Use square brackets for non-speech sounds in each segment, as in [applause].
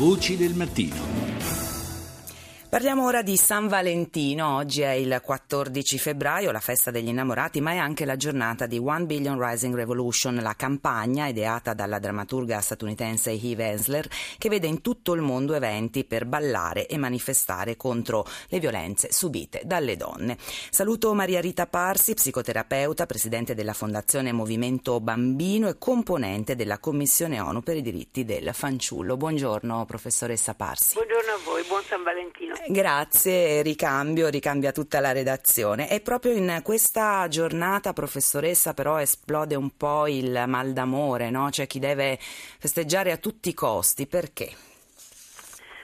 Voci del mattino. Parliamo ora di San Valentino, oggi è il 14 febbraio, la festa degli innamorati, ma è anche la giornata di One Billion Rising Revolution, la campagna ideata dalla drammaturga statunitense Eve Ensler, che vede in tutto il mondo eventi per ballare e manifestare contro le violenze subite dalle donne. Saluto Maria Rita Parsi, psicoterapeuta, presidente della Fondazione Movimento Bambino e componente della Commissione ONU per i diritti del fanciullo. Buongiorno professoressa Parsi. Buongiorno a voi, buon San Valentino. Grazie, ricambio, ricambia tutta la redazione. E proprio in questa giornata, professoressa, però esplode un po' il mal d'amore, no? C'è chi deve festeggiare a tutti i costi. Perché?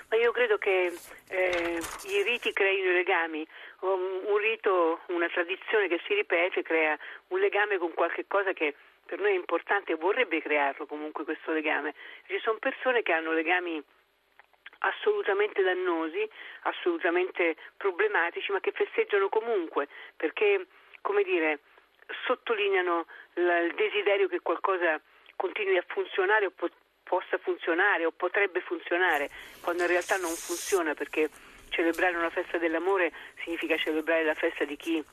Ma io credo che eh, i riti creino i legami. Un, un rito, una tradizione che si ripete crea un legame con qualche cosa che per noi è importante e vorrebbe crearlo comunque questo legame. Ci sono persone che hanno legami assolutamente dannosi, assolutamente problematici, ma che festeggiano comunque, perché, come dire, sottolineano il desiderio che qualcosa continui a funzionare o po- possa funzionare o potrebbe funzionare, quando in realtà non funziona, perché celebrare una festa dell'amore significa celebrare la festa di chi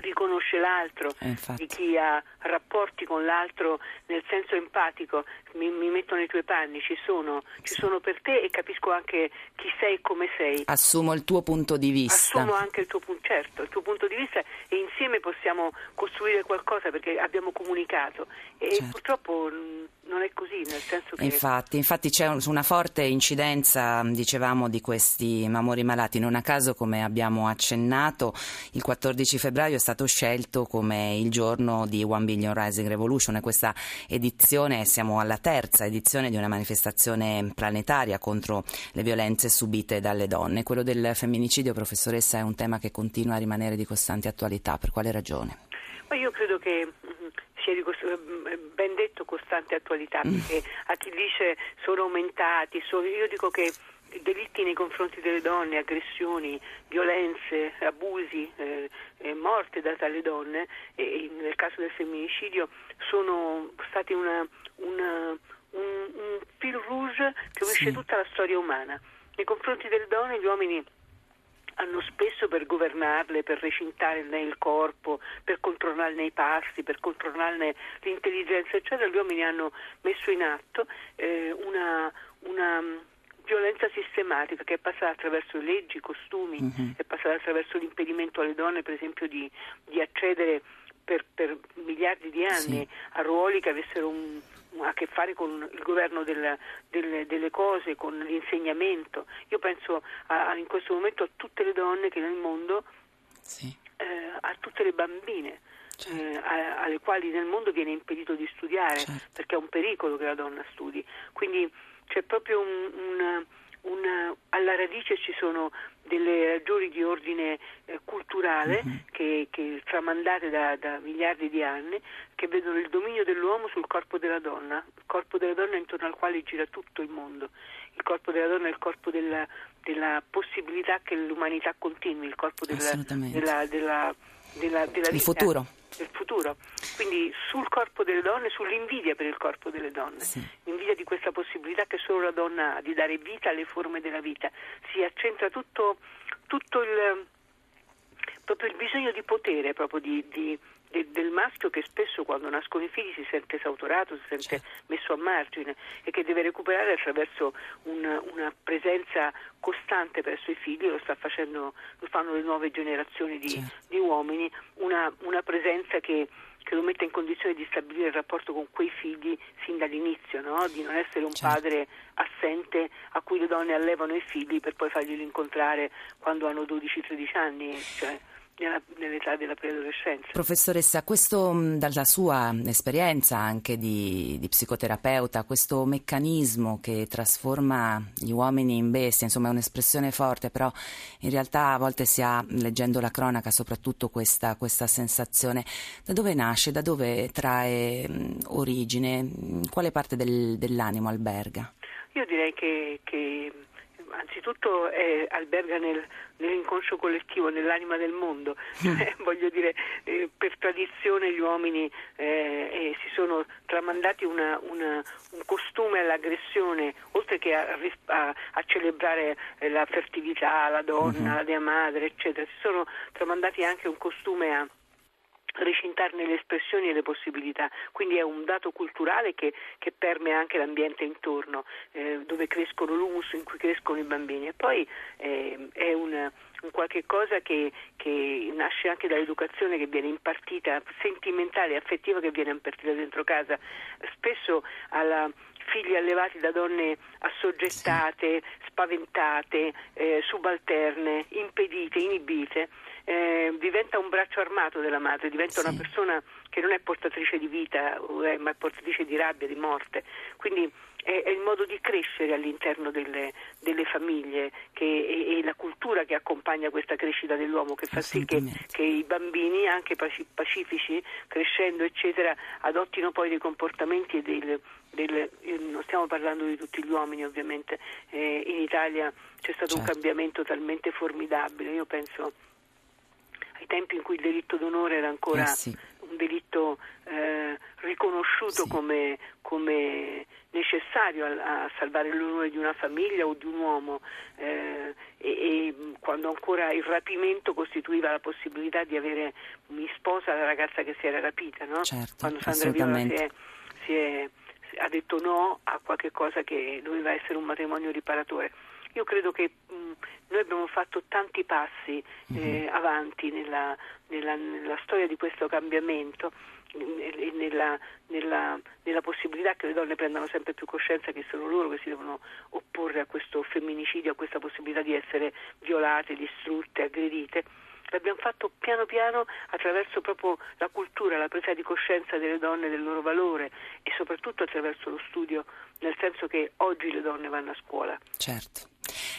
riconosce l'altro, eh, di chi ha rapporti con l'altro nel senso empatico, mi, mi metto nei tuoi panni, ci sono, ci sì. sono per te e capisco anche chi sei e come sei. Assumo il tuo punto di vista. Assumo anche il tuo punto, certo, il tuo punto di vista e insieme possiamo costruire qualcosa perché abbiamo comunicato e certo. purtroppo non è così, nel senso che... Infatti, infatti c'è una forte incidenza, dicevamo, di questi amori malati. Non a caso, come abbiamo accennato, il 14 febbraio è stato scelto come il giorno di One Billion Rising Revolution e questa edizione, siamo alla terza edizione di una manifestazione planetaria contro le violenze subite dalle donne. Quello del femminicidio, professoressa, è un tema che continua a rimanere di costante attualità. Per quale ragione? Ma io credo che sia di ben detto costante attualità, Mm. perché a chi dice sono aumentati, sono, io dico che delitti nei confronti delle donne, aggressioni, violenze, abusi, eh, eh, morte da tali donne, e nel caso del femminicidio, sono stati una, una, un, un fil rouge che unisce Sì. tutta la storia umana. Nei confronti delle donne gli uomini hanno spesso per governarle, per recintarne il corpo, per controllarne i passi, per controllarne l'intelligenza, eccetera, gli uomini hanno messo in atto eh, una, una mh, violenza sistematica che è passata attraverso leggi, costumi, Mhm. è passata attraverso l'impedimento alle donne, per esempio, di, di accedere per, per miliardi di anni Sì. a ruoli che avessero un, a che fare con il governo della- delle, delle cose, con l'insegnamento. Io penso a- in questo momento a tutte le donne che nel mondo, Sì. eh, a tutte le bambine. Certo. eh, a- alle quali nel mondo viene impedito di studiare Certo. perché è un pericolo che la donna studi. Quindi c'è proprio un, un- un- alla radice ci sono delle ragioni di ordine eh, culturale Mhm. che, che tramandate da, da miliardi di anni che vedono il dominio dell'uomo sul corpo della donna, il corpo della donna intorno al quale gira tutto il mondo. Il corpo della donna è il corpo della, della possibilità che l'umanità continui, il corpo della, Assolutamente. della, della, della, della Il vita, futuro. del futuro. Quindi sul corpo delle donne, sull'invidia per il corpo delle donne, Sì. l'invidia di questa possibilità che solo la donna ha di dare vita alle forme della vita. Si accentra tutto, tutto il, proprio il bisogno di potere proprio di, di- de- del maschio che spesso quando nascono i figli si sente esautorato, si sente Certo. messo a margine e che deve recuperare attraverso un- una presenza costante presso i figli, lo, sta facendo, lo fanno le nuove generazioni di, Certo. di uomini, una, una presenza che, che lo mette in condizione di stabilire il rapporto con quei figli sin dall'inizio, no? di non essere un Certo. padre assente a cui le donne allevano i figli per poi farglieli incontrare quando hanno 12-13 anni, cioè nella- nell'età della preadolescenza. Professoressa, questo dalla sua esperienza anche di, di psicoterapeuta, questo meccanismo che trasforma gli uomini in bestie, insomma è un'espressione forte, però in realtà a volte si ha, leggendo la cronaca, soprattutto questa, questa sensazione. Da dove nasce, da dove trae origine, in quale parte del- dell'animo alberga? Io direi che, che anzitutto è, alberga nel, nell'inconscio collettivo, nell'anima del mondo, cioè, [laughs] [laughs] voglio dire, eh, per tradizione gli uomini eh, si sono tramandati una, una, un costume all'aggressione, oltre che a, a, a celebrare eh, la fertilità, la donna, uh-huh. la dea madre, eccetera, si sono tramandati anche un costume a recintarne le espressioni e le possibilità, quindi è un dato culturale che, che permea anche l'ambiente intorno, eh, dove crescono l'humus, in cui crescono i bambini. E poi eh, è un, un qualche cosa che, che, nasce anche dall'educazione che viene impartita, sentimentale e affettiva che viene impartita dentro casa, spesso alla figli allevati da donne assoggettate, spaventate, eh, subalterne, impedite, inibite eh, diventa un braccio armato della madre, diventa sì. una persona che non è portatrice di vita, eh, ma è portatrice di rabbia, di morte. Quindi è, è il modo di crescere all'interno delle, delle famiglie che, e, e, la cultura che accompagna questa crescita dell'uomo che fa sì che, che i bambini, anche pacifici, crescendo, eccetera, adottino poi dei comportamenti e del, del, non stiamo parlando di tutti gli uomini ovviamente, eh, in Italia c'è stato certo. un cambiamento talmente formidabile, io penso tempi in cui il delitto d'onore era ancora eh sì. un delitto eh, riconosciuto sì. come, come, necessario a, a, salvare l'onore di una famiglia o di un uomo eh, e, e, quando ancora il rapimento costituiva la possibilità di avere in sposa la ragazza che si era rapita, no? certo, quando Sandra Viola si è, si è, ha detto no a qualche cosa che doveva essere un matrimonio riparatore. Io credo che mh, noi abbiamo fatto tanti passi eh, uh-huh. avanti nella, nella, nella, storia di questo cambiamento e nella, nella, nella, possibilità che le donne prendano sempre più coscienza che sono loro che si devono opporre a questo femminicidio, a questa possibilità di essere violate, distrutte, aggredite. L'abbiamo fatto piano piano attraverso proprio la cultura, la presa di coscienza delle donne del loro valore e soprattutto attraverso lo studio, nel senso che oggi le donne vanno a scuola. Certo.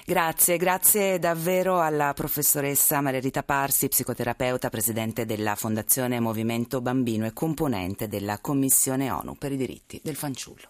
Grazie, grazie davvero alla professoressa Maria Parsi, psicoterapeuta, presidente della Fondazione Movimento Bambino e componente della Commissione ONU per i diritti del fanciullo.